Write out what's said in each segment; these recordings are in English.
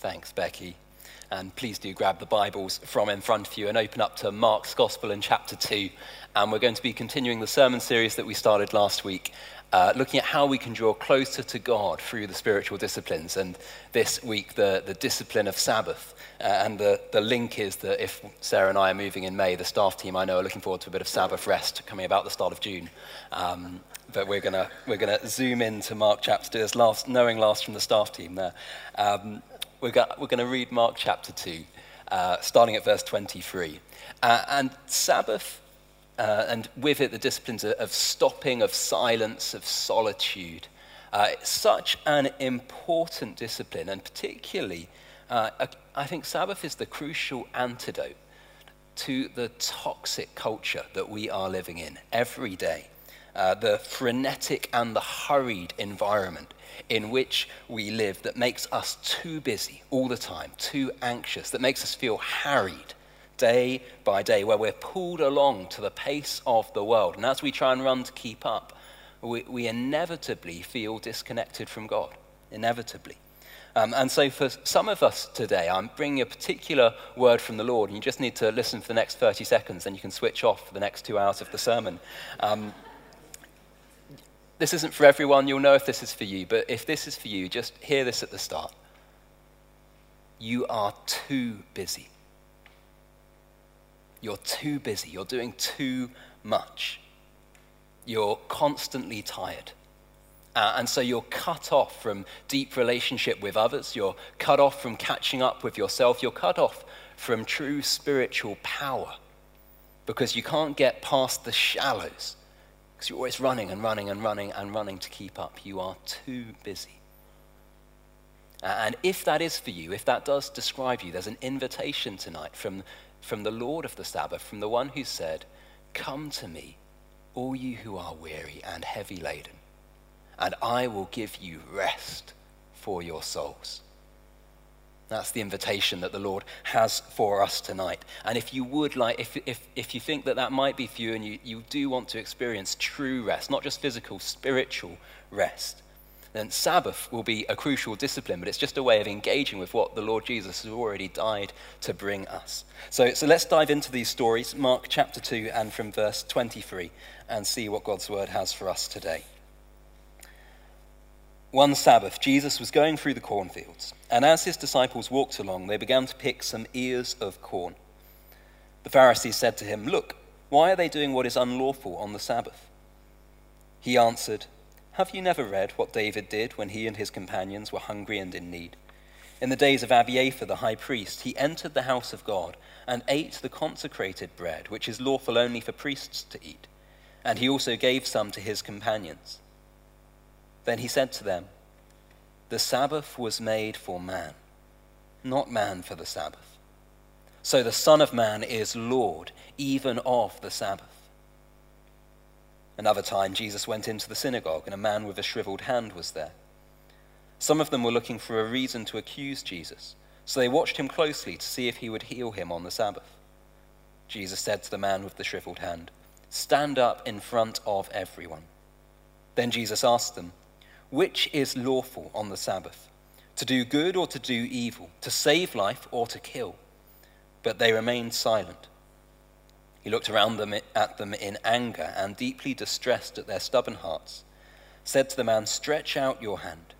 Thanks, Becky. And please do grab the Bibles from in front of you and open up to Mark's Gospel in chapter 2. And we're going to be continuing the sermon series that we started last week, uh, looking at how we can draw closer to God through the spiritual disciplines. And this week, the, the discipline of Sabbath. Uh, and the, the link is that if Sarah and I are moving in May, the staff team I know are looking forward to a bit of Sabbath rest coming about the start of June. Um, but we're going we're gonna zoom into Mark chapter 2, as last, knowing last from the staff team there. Um, we're, go, we're going to read Mark chapter 2, uh, starting at verse 23. Uh, and Sabbath, uh, and with it the disciplines of stopping, of silence, of solitude. Uh, such an important discipline, and particularly, uh, I think Sabbath is the crucial antidote to the toxic culture that we are living in every day. Uh, the frenetic and the hurried environment in which we live that makes us too busy all the time, too anxious, that makes us feel harried day by day, where we're pulled along to the pace of the world. And as we try and run to keep up, we, we inevitably feel disconnected from God. Inevitably. Um, and so, for some of us today, I'm bringing a particular word from the Lord, and you just need to listen for the next 30 seconds, then you can switch off for the next two hours of the sermon. Um, this isn't for everyone. You'll know if this is for you. But if this is for you, just hear this at the start. You are too busy. You're too busy. You're doing too much. You're constantly tired. Uh, and so you're cut off from deep relationship with others. You're cut off from catching up with yourself. You're cut off from true spiritual power because you can't get past the shallows because you're always running and running and running and running to keep up. You are too busy. And if that is for you, if that does describe you, there's an invitation tonight from, from the Lord of the Sabbath, from the one who said, Come to me, all you who are weary and heavy laden, and I will give you rest for your souls. That's the invitation that the Lord has for us tonight. And if you would like, if, if, if you think that that might be for you and you, you do want to experience true rest, not just physical, spiritual rest, then Sabbath will be a crucial discipline, but it's just a way of engaging with what the Lord Jesus has already died to bring us. So, so let's dive into these stories, Mark chapter 2 and from verse 23, and see what God's word has for us today. One Sabbath, Jesus was going through the cornfields, and as his disciples walked along, they began to pick some ears of corn. The Pharisees said to him, Look, why are they doing what is unlawful on the Sabbath? He answered, Have you never read what David did when he and his companions were hungry and in need? In the days of Abiathar the high priest, he entered the house of God and ate the consecrated bread, which is lawful only for priests to eat, and he also gave some to his companions. Then he said to them, The Sabbath was made for man, not man for the Sabbath. So the Son of Man is Lord even of the Sabbath. Another time, Jesus went into the synagogue, and a man with a shriveled hand was there. Some of them were looking for a reason to accuse Jesus, so they watched him closely to see if he would heal him on the Sabbath. Jesus said to the man with the shriveled hand, Stand up in front of everyone. Then Jesus asked them, which is lawful on the Sabbath? To do good or to do evil? To save life or to kill? But they remained silent. He looked around them at them in anger and deeply distressed at their stubborn hearts, said to the man, Stretch out your hand.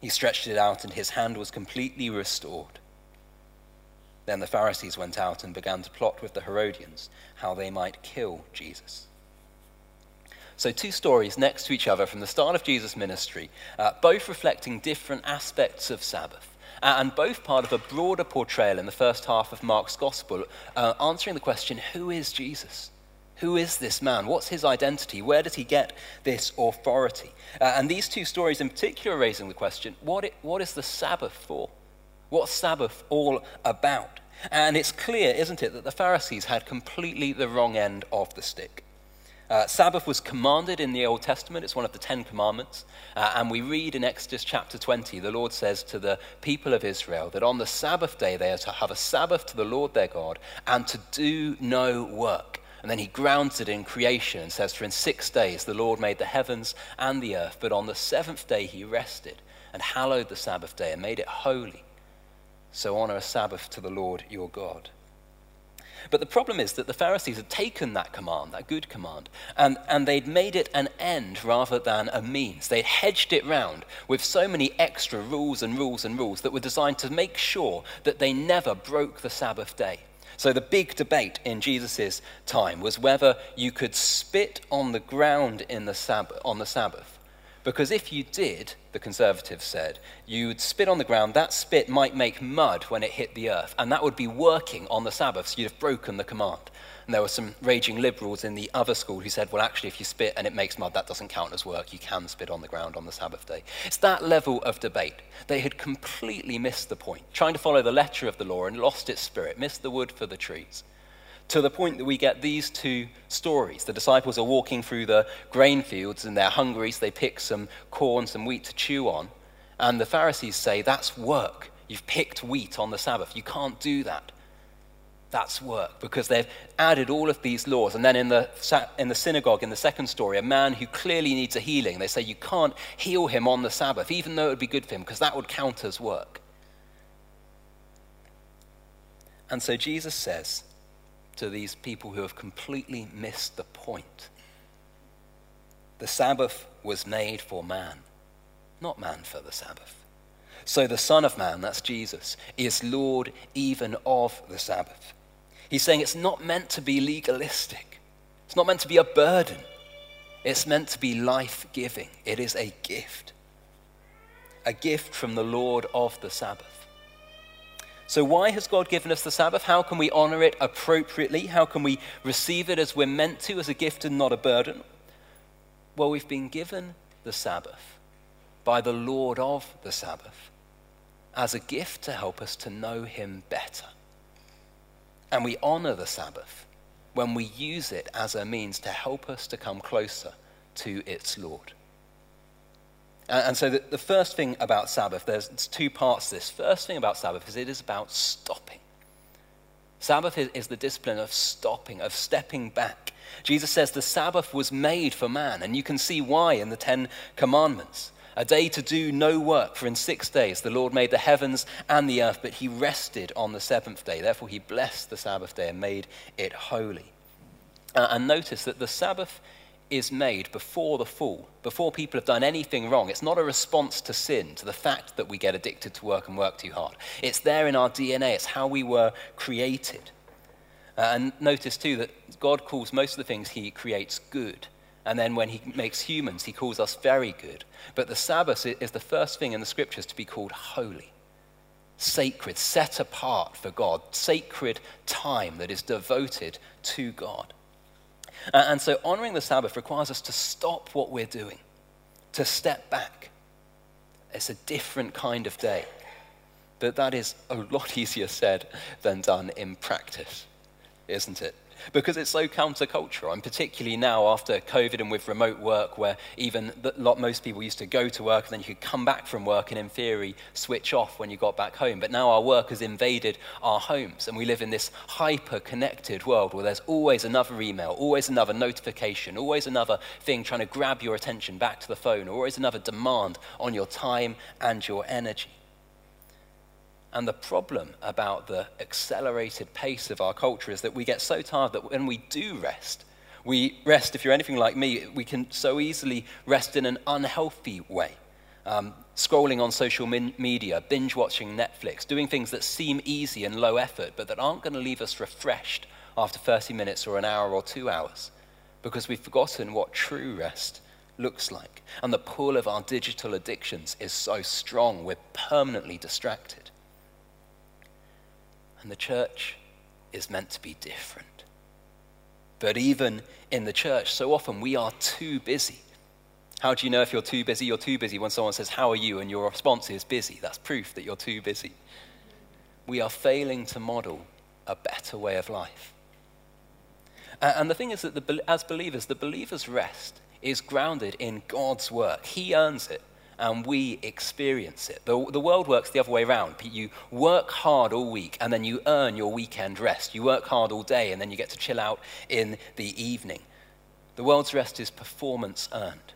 He stretched it out, and his hand was completely restored. Then the Pharisees went out and began to plot with the Herodians how they might kill Jesus. So, two stories next to each other from the start of Jesus' ministry, uh, both reflecting different aspects of Sabbath, uh, and both part of a broader portrayal in the first half of Mark's Gospel, uh, answering the question who is Jesus? Who is this man? What's his identity? Where did he get this authority? Uh, and these two stories in particular are raising the question what, it, what is the Sabbath for? What's Sabbath all about? And it's clear, isn't it, that the Pharisees had completely the wrong end of the stick. Uh, Sabbath was commanded in the Old Testament. It's one of the Ten Commandments. Uh, and we read in Exodus chapter 20, the Lord says to the people of Israel that on the Sabbath day they are to have a Sabbath to the Lord their God and to do no work. And then he grounds it in creation and says, For in six days the Lord made the heavens and the earth, but on the seventh day he rested and hallowed the Sabbath day and made it holy. So honor a Sabbath to the Lord your God. But the problem is that the Pharisees had taken that command, that good command, and, and they'd made it an end rather than a means. They'd hedged it round with so many extra rules and rules and rules that were designed to make sure that they never broke the Sabbath day. So the big debate in Jesus' time was whether you could spit on the ground in the Sabbath, on the Sabbath because if you did, the conservatives said, you'd spit on the ground, that spit might make mud when it hit the earth, and that would be working on the Sabbath, so you'd have broken the command. And there were some raging liberals in the other school who said, well, actually, if you spit and it makes mud, that doesn't count as work. You can spit on the ground on the Sabbath day. It's that level of debate. They had completely missed the point, trying to follow the letter of the law and lost its spirit, missed the wood for the trees to the point that we get these two stories. The disciples are walking through the grain fields and they're hungry, so they pick some corn, some wheat to chew on. And the Pharisees say, That's work. You've picked wheat on the Sabbath. You can't do that. That's work because they've added all of these laws. And then in the, in the synagogue, in the second story, a man who clearly needs a healing, they say you can't heal him on the Sabbath, even though it would be good for him, because that would count as work. And so Jesus says, to these people who have completely missed the point. The Sabbath was made for man, not man for the Sabbath. So the Son of Man, that's Jesus, is Lord even of the Sabbath. He's saying it's not meant to be legalistic, it's not meant to be a burden, it's meant to be life giving. It is a gift, a gift from the Lord of the Sabbath. So, why has God given us the Sabbath? How can we honor it appropriately? How can we receive it as we're meant to, as a gift and not a burden? Well, we've been given the Sabbath by the Lord of the Sabbath as a gift to help us to know Him better. And we honor the Sabbath when we use it as a means to help us to come closer to its Lord. And so the, the first thing about Sabbath, there's two parts to this. First thing about Sabbath is it is about stopping. Sabbath is, is the discipline of stopping, of stepping back. Jesus says the Sabbath was made for man, and you can see why in the Ten Commandments. A day to do no work, for in six days the Lord made the heavens and the earth, but he rested on the seventh day. Therefore, he blessed the Sabbath day and made it holy. Uh, and notice that the Sabbath is made before the fall, before people have done anything wrong. It's not a response to sin, to the fact that we get addicted to work and work too hard. It's there in our DNA, it's how we were created. Uh, and notice too that God calls most of the things he creates good. And then when he makes humans, he calls us very good. But the Sabbath is the first thing in the scriptures to be called holy, sacred, set apart for God, sacred time that is devoted to God. Uh, and so honoring the Sabbath requires us to stop what we're doing, to step back. It's a different kind of day. But that is a lot easier said than done in practice, isn't it? Because it's so countercultural, and particularly now after COVID and with remote work, where even the, lot, most people used to go to work and then you could come back from work and, in theory, switch off when you got back home. But now our work has invaded our homes, and we live in this hyper connected world where there's always another email, always another notification, always another thing trying to grab your attention back to the phone, or always another demand on your time and your energy. And the problem about the accelerated pace of our culture is that we get so tired that when we do rest, we rest, if you're anything like me, we can so easily rest in an unhealthy way. Um, scrolling on social media, binge watching Netflix, doing things that seem easy and low effort, but that aren't going to leave us refreshed after 30 minutes or an hour or two hours, because we've forgotten what true rest looks like. And the pull of our digital addictions is so strong, we're permanently distracted. And the church is meant to be different. But even in the church, so often we are too busy. How do you know if you're too busy? You're too busy when someone says, How are you? and your response is busy. That's proof that you're too busy. We are failing to model a better way of life. And the thing is that the, as believers, the believer's rest is grounded in God's work. He earns it and we experience it. The, the world works the other way around. You work hard all week and then you earn your weekend rest. You work hard all day and then you get to chill out in the evening. The world's rest is performance earned.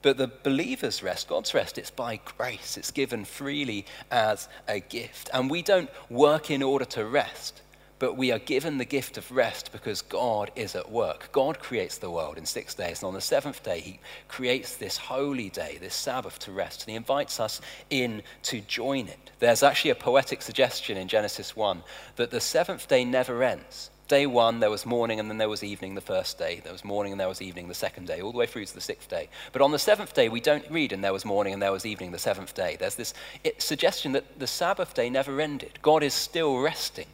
But the believer's rest, God's rest, it's by grace. It's given freely as a gift. And we don't work in order to rest, but we are given the gift of rest because God is at work. God creates the world in six days. And on the seventh day, He creates this holy day, this Sabbath to rest. And He invites us in to join it. There's actually a poetic suggestion in Genesis 1 that the seventh day never ends. Day one, there was morning and then there was evening the first day. There was morning and there was evening the second day, all the way through to the sixth day. But on the seventh day, we don't read and there was morning and there was evening the seventh day. There's this suggestion that the Sabbath day never ended. God is still resting.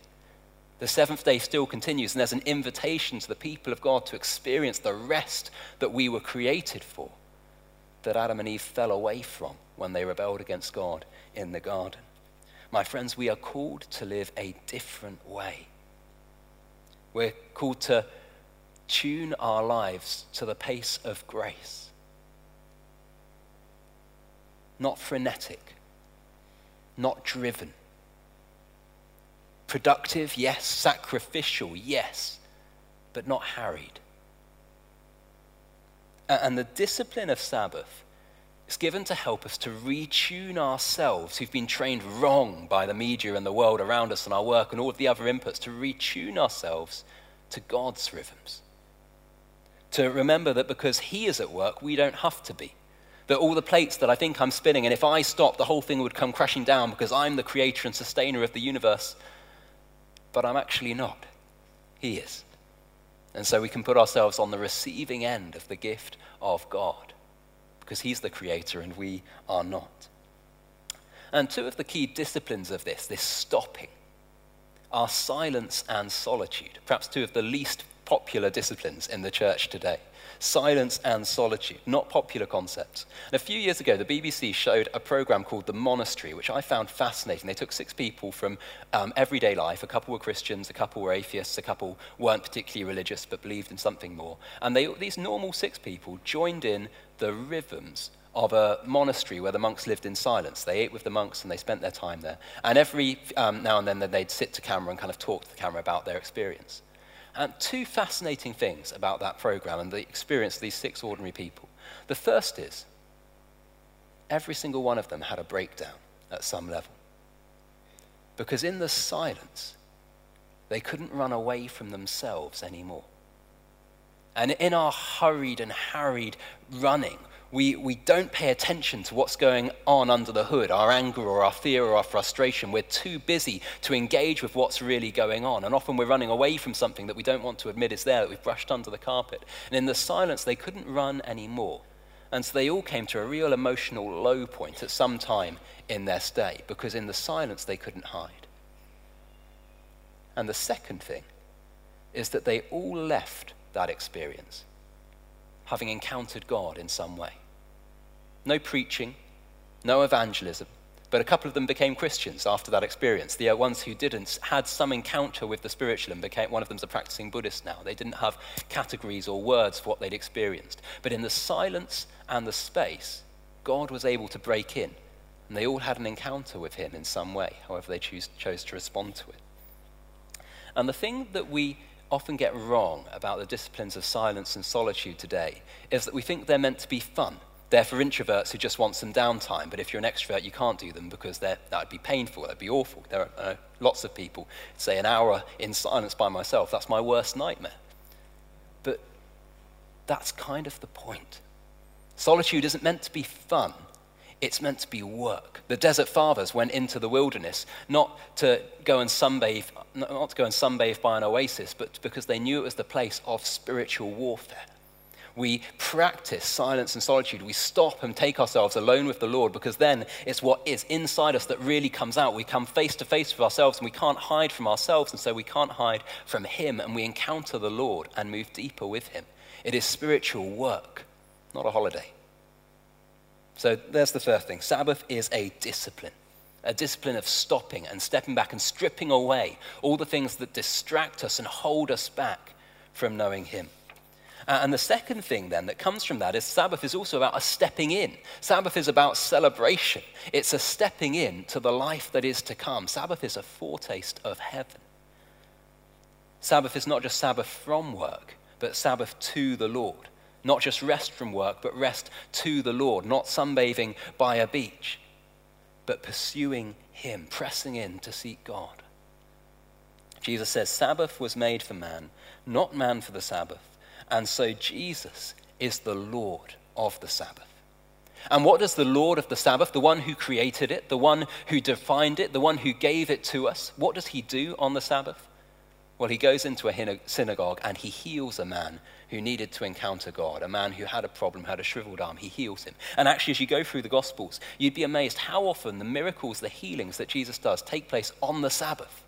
The seventh day still continues, and there's an invitation to the people of God to experience the rest that we were created for, that Adam and Eve fell away from when they rebelled against God in the garden. My friends, we are called to live a different way. We're called to tune our lives to the pace of grace. Not frenetic, not driven. Productive, yes. Sacrificial, yes. But not harried. And the discipline of Sabbath is given to help us to retune ourselves who've been trained wrong by the media and the world around us and our work and all of the other inputs, to retune ourselves to God's rhythms. To remember that because He is at work, we don't have to be. That all the plates that I think I'm spinning, and if I stop, the whole thing would come crashing down because I'm the creator and sustainer of the universe. But I'm actually not. He is. And so we can put ourselves on the receiving end of the gift of God because he's the creator and we are not. And two of the key disciplines of this, this stopping, are silence and solitude, perhaps two of the least popular disciplines in the church today silence and solitude, not popular concepts. And a few years ago, the BBC showed a program called The Monastery, which I found fascinating. They took six people from um, everyday life. A couple were Christians, a couple were atheists, a couple weren't particularly religious but believed in something more. And they, these normal six people joined in the rhythms of a monastery where the monks lived in silence. They ate with the monks and they spent their time there. And every um, now and then they'd sit to camera and kind of talk to the camera about their experience. And two fascinating things about that program and the experience of these six ordinary people. The first is every single one of them had a breakdown at some level. Because in the silence, they couldn't run away from themselves anymore. And in our hurried and harried running, we, we don't pay attention to what's going on under the hood, our anger or our fear or our frustration. We're too busy to engage with what's really going on. And often we're running away from something that we don't want to admit is there, that we've brushed under the carpet. And in the silence, they couldn't run anymore. And so they all came to a real emotional low point at some time in their stay, because in the silence, they couldn't hide. And the second thing is that they all left that experience having encountered God in some way no preaching, no evangelism. But a couple of them became Christians after that experience. The uh, ones who didn't had some encounter with the spiritual and became, one of them's a practicing Buddhist now. They didn't have categories or words for what they'd experienced. But in the silence and the space, God was able to break in. And they all had an encounter with him in some way, however they choose, chose to respond to it. And the thing that we often get wrong about the disciplines of silence and solitude today is that we think they're meant to be fun they're for introverts who just want some downtime, but if you're an extrovert, you can't do them because that would be painful, that would be awful. There are uh, lots of people say an hour in silence by myself, that's my worst nightmare. But that's kind of the point. Solitude isn't meant to be fun, it's meant to be work. The desert fathers went into the wilderness not to go and sunbathe, not to go and sunbathe by an oasis, but because they knew it was the place of spiritual warfare. We practice silence and solitude. We stop and take ourselves alone with the Lord because then it's what is inside us that really comes out. We come face to face with ourselves and we can't hide from ourselves, and so we can't hide from Him, and we encounter the Lord and move deeper with Him. It is spiritual work, not a holiday. So there's the first thing Sabbath is a discipline a discipline of stopping and stepping back and stripping away all the things that distract us and hold us back from knowing Him. Uh, and the second thing then that comes from that is Sabbath is also about a stepping in. Sabbath is about celebration. It's a stepping in to the life that is to come. Sabbath is a foretaste of heaven. Sabbath is not just Sabbath from work, but Sabbath to the Lord. Not just rest from work, but rest to the Lord, not sunbathing by a beach, but pursuing Him, pressing in to seek God. Jesus says, Sabbath was made for man, not man for the Sabbath. And so Jesus is the Lord of the Sabbath. And what does the Lord of the Sabbath, the one who created it, the one who defined it, the one who gave it to us, what does he do on the Sabbath? Well, he goes into a synagogue and he heals a man who needed to encounter God, a man who had a problem, had a shriveled arm. He heals him. And actually, as you go through the Gospels, you'd be amazed how often the miracles, the healings that Jesus does take place on the Sabbath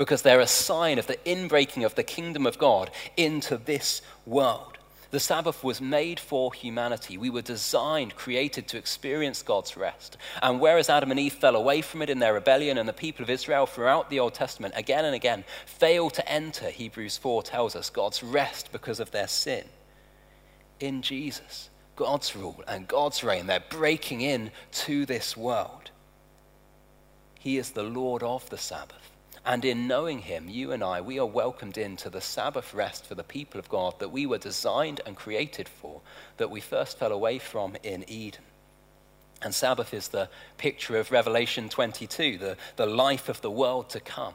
because they're a sign of the inbreaking of the kingdom of God into this world. The Sabbath was made for humanity. We were designed, created to experience God's rest. And whereas Adam and Eve fell away from it in their rebellion, and the people of Israel throughout the Old Testament again and again failed to enter, Hebrews 4 tells us, God's rest because of their sin. In Jesus, God's rule and God's reign, they're breaking in to this world. He is the Lord of the Sabbath. And in knowing him, you and I, we are welcomed into the Sabbath rest for the people of God that we were designed and created for, that we first fell away from in Eden. And Sabbath is the picture of Revelation 22, the, the life of the world to come.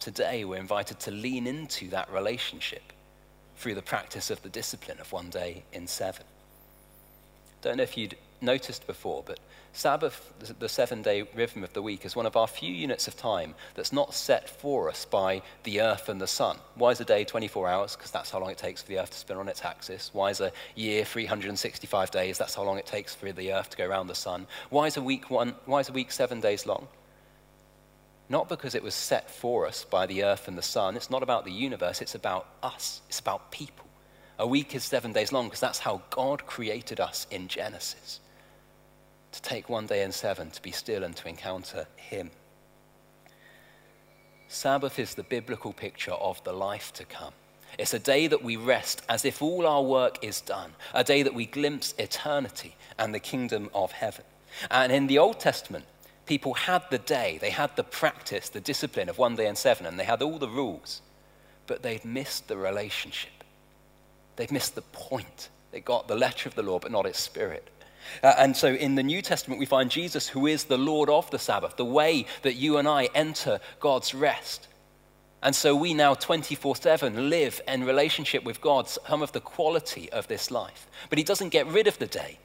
Today, we're invited to lean into that relationship through the practice of the discipline of one day in seven. Don't know if you'd noticed before, but Sabbath, the seven day rhythm of the week, is one of our few units of time that's not set for us by the earth and the sun. Why is a day 24 hours? Because that's how long it takes for the earth to spin on its axis. Why is a year 365 days? That's how long it takes for the earth to go around the sun. Why is a week, one, why is a week seven days long? Not because it was set for us by the earth and the sun. It's not about the universe, it's about us, it's about people. A week is seven days long because that's how God created us in Genesis to take one day in seven to be still and to encounter Him. Sabbath is the biblical picture of the life to come. It's a day that we rest as if all our work is done, a day that we glimpse eternity and the kingdom of heaven. And in the Old Testament, people had the day, they had the practice, the discipline of one day in seven, and they had all the rules, but they'd missed the relationship. They'd missed the point. They got the letter of the law, but not its spirit. Uh, and so in the New Testament, we find Jesus, who is the Lord of the Sabbath, the way that you and I enter God's rest. And so we now 24 7 live in relationship with God, some of the quality of this life. But He doesn't get rid of the day.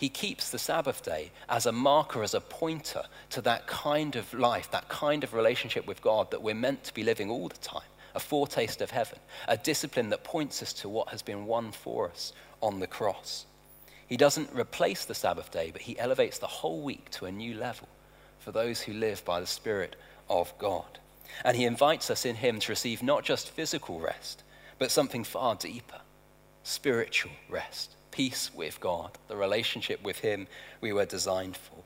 He keeps the Sabbath day as a marker, as a pointer to that kind of life, that kind of relationship with God that we're meant to be living all the time, a foretaste of heaven, a discipline that points us to what has been won for us on the cross. He doesn't replace the Sabbath day, but he elevates the whole week to a new level for those who live by the Spirit of God. And he invites us in him to receive not just physical rest, but something far deeper spiritual rest, peace with God, the relationship with him we were designed for.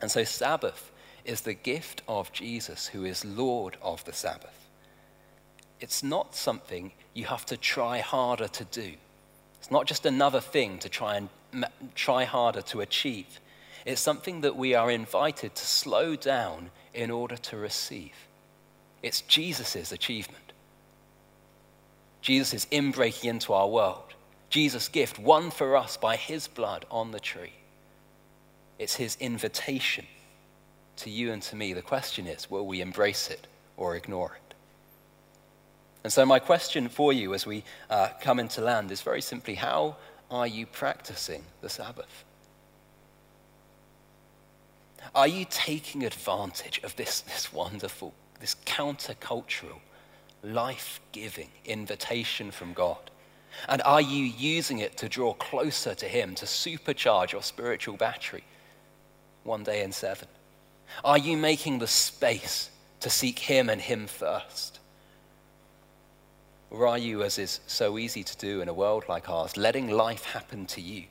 And so, Sabbath is the gift of Jesus, who is Lord of the Sabbath. It's not something you have to try harder to do. It's not just another thing to try and try harder to achieve. It's something that we are invited to slow down in order to receive. It's Jesus' achievement. Jesus' inbreaking into our world. Jesus' gift won for us by his blood on the tree. It's his invitation to you and to me. The question is will we embrace it or ignore it? And so, my question for you as we uh, come into land is very simply how are you practicing the Sabbath? Are you taking advantage of this, this wonderful, this countercultural, life giving invitation from God? And are you using it to draw closer to Him, to supercharge your spiritual battery one day in seven? Are you making the space to seek Him and Him first? Or are you, as is so easy to do in a world like ours, letting life happen to you,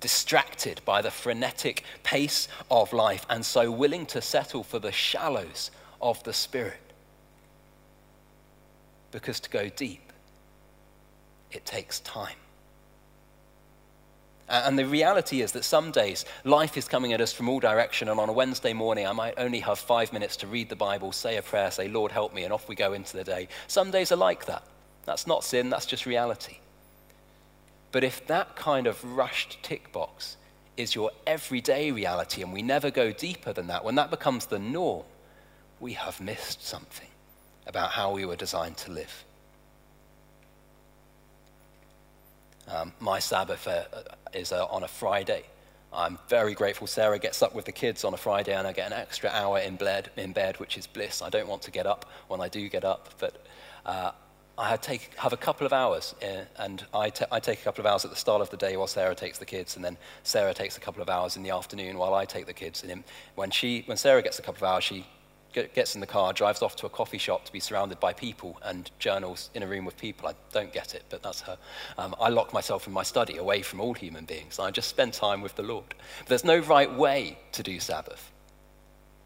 distracted by the frenetic pace of life, and so willing to settle for the shallows of the Spirit? Because to go deep, it takes time. And the reality is that some days life is coming at us from all direction, and on a Wednesday morning, I might only have five minutes to read the Bible, say a prayer, say, Lord, help me, and off we go into the day. Some days are like that. That's not sin, that's just reality. But if that kind of rushed tick box is your everyday reality and we never go deeper than that, when that becomes the norm, we have missed something about how we were designed to live. Um, my Sabbath uh, is uh, on a Friday. I'm very grateful Sarah gets up with the kids on a Friday and I get an extra hour in bed, in bed which is bliss. I don't want to get up when I do get up, but uh, I take, have a couple of hours, uh, and I, I take a couple of hours at the start of the day while Sarah takes the kids, and then Sarah takes a couple of hours in the afternoon while I take the kids. And when, she, when Sarah gets a couple of hours, she gets in the car, drives off to a coffee shop to be surrounded by people and journals in a room with people. I don't get it, but that's her. Um, I lock myself in my study away from all human beings. And I just spend time with the Lord. But there's no right way to do Sabbath.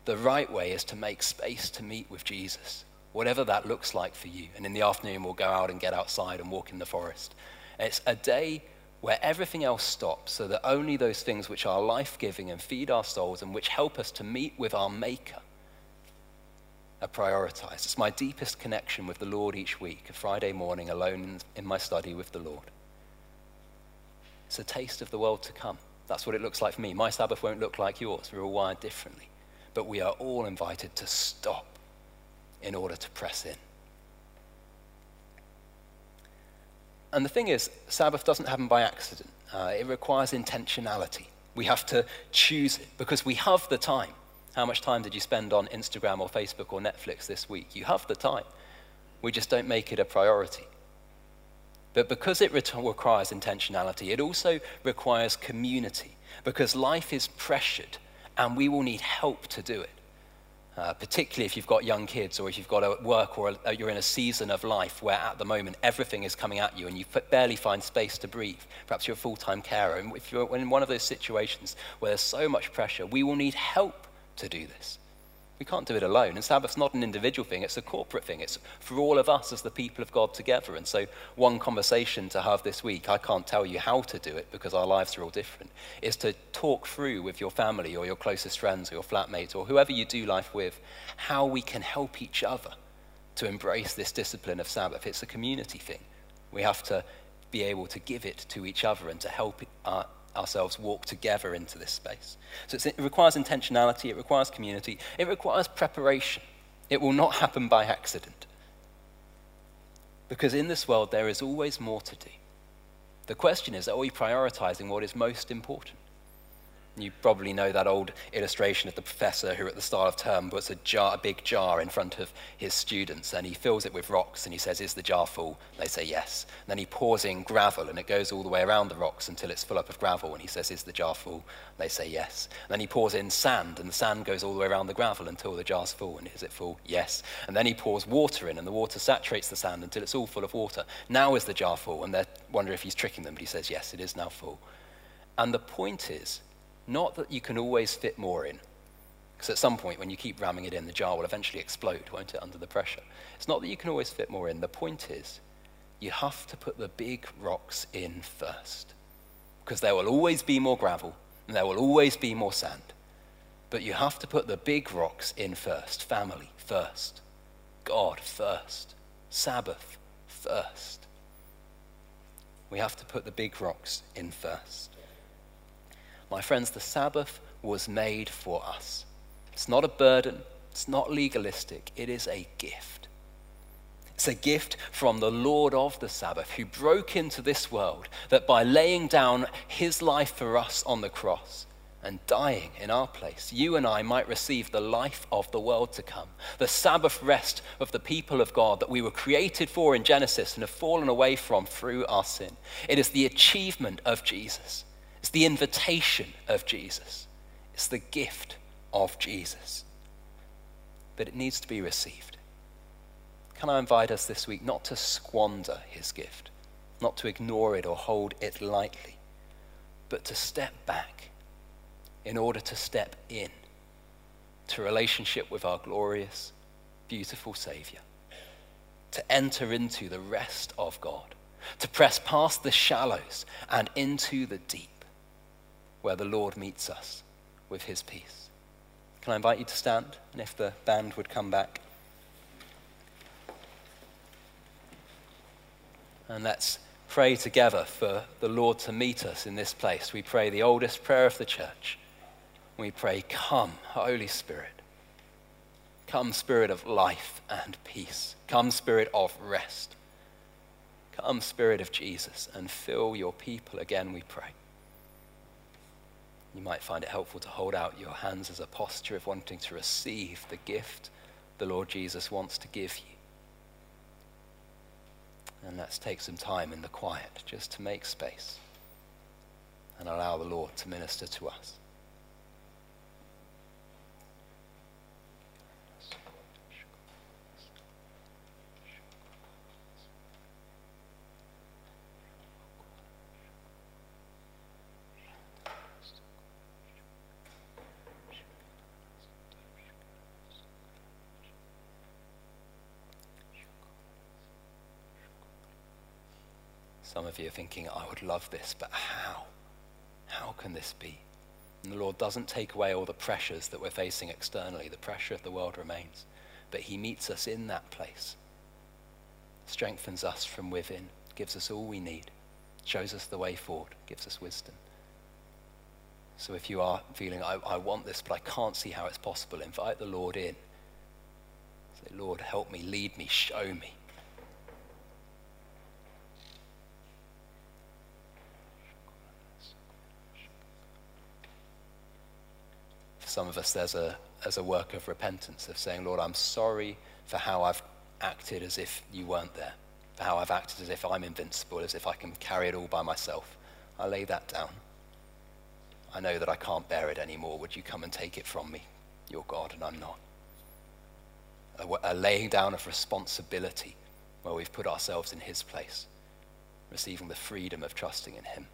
The right way is to make space to meet with Jesus whatever that looks like for you. And in the afternoon, we'll go out and get outside and walk in the forest. It's a day where everything else stops so that only those things which are life giving and feed our souls and which help us to meet with our Maker are prioritized. It's my deepest connection with the Lord each week, a Friday morning alone in my study with the Lord. It's a taste of the world to come. That's what it looks like for me. My Sabbath won't look like yours. We're all wired differently. But we are all invited to stop in order to press in. And the thing is, Sabbath doesn't happen by accident. Uh, it requires intentionality. We have to choose it because we have the time. How much time did you spend on Instagram or Facebook or Netflix this week? You have the time. We just don't make it a priority. But because it requires intentionality, it also requires community because life is pressured and we will need help to do it. Uh, particularly if you've got young kids or if you've got a work or a, you're in a season of life where at the moment everything is coming at you and you barely find space to breathe. Perhaps you're a full time carer. And if you're in one of those situations where there's so much pressure, we will need help to do this. We can't do it alone. And Sabbath's not an individual thing, it's a corporate thing. It's for all of us as the people of God together. And so, one conversation to have this week, I can't tell you how to do it because our lives are all different, is to talk through with your family or your closest friends or your flatmates or whoever you do life with how we can help each other to embrace this discipline of Sabbath. It's a community thing. We have to be able to give it to each other and to help uh, ourselves walk together into this space. So it requires intentionality, it requires community, it requires preparation. It will not happen by accident. Because in this world, there is always more to do. The question is are we prioritizing what is most important? You probably know that old illustration of the professor who, at the start of term, puts a, jar, a big jar in front of his students and he fills it with rocks and he says, Is the jar full? They say yes. And then he pours in gravel and it goes all the way around the rocks until it's full up of gravel and he says, Is the jar full? They say yes. And then he pours in sand and the sand goes all the way around the gravel until the jar's full. And is it full? Yes. And then he pours water in and the water saturates the sand until it's all full of water. Now is the jar full? And they wonder if he's tricking them, but he says, Yes, it is now full. And the point is, not that you can always fit more in. Because at some point, when you keep ramming it in, the jar will eventually explode, won't it, under the pressure? It's not that you can always fit more in. The point is, you have to put the big rocks in first. Because there will always be more gravel, and there will always be more sand. But you have to put the big rocks in first. Family first. God first. Sabbath first. We have to put the big rocks in first. My friends, the Sabbath was made for us. It's not a burden, it's not legalistic, it is a gift. It's a gift from the Lord of the Sabbath who broke into this world that by laying down his life for us on the cross and dying in our place, you and I might receive the life of the world to come, the Sabbath rest of the people of God that we were created for in Genesis and have fallen away from through our sin. It is the achievement of Jesus. It's the invitation of Jesus, it's the gift of Jesus. But it needs to be received. Can I invite us this week not to squander his gift, not to ignore it or hold it lightly, but to step back in order to step in to relationship with our glorious, beautiful Savior, to enter into the rest of God, to press past the shallows and into the deep where the Lord meets us with his peace. Can I invite you to stand? And if the band would come back. And let's pray together for the Lord to meet us in this place. We pray the oldest prayer of the church. We pray, Come, Holy Spirit. Come, Spirit of life and peace. Come, Spirit of rest. Come, Spirit of Jesus, and fill your people again, we pray. You might find it helpful to hold out your hands as a posture of wanting to receive the gift the Lord Jesus wants to give you. And let's take some time in the quiet just to make space and allow the Lord to minister to us. Some of you are thinking, I would love this, but how? How can this be? And the Lord doesn't take away all the pressures that we're facing externally. The pressure of the world remains. But He meets us in that place, strengthens us from within, gives us all we need, shows us the way forward, gives us wisdom. So if you are feeling, I, I want this, but I can't see how it's possible, invite the Lord in. Say, Lord, help me, lead me, show me. Some of us, there's a, there's a work of repentance, of saying, Lord, I'm sorry for how I've acted as if you weren't there, for how I've acted as if I'm invincible, as if I can carry it all by myself. I lay that down. I know that I can't bear it anymore. Would you come and take it from me? You're God and I'm not. A, a laying down of responsibility where we've put ourselves in His place, receiving the freedom of trusting in Him.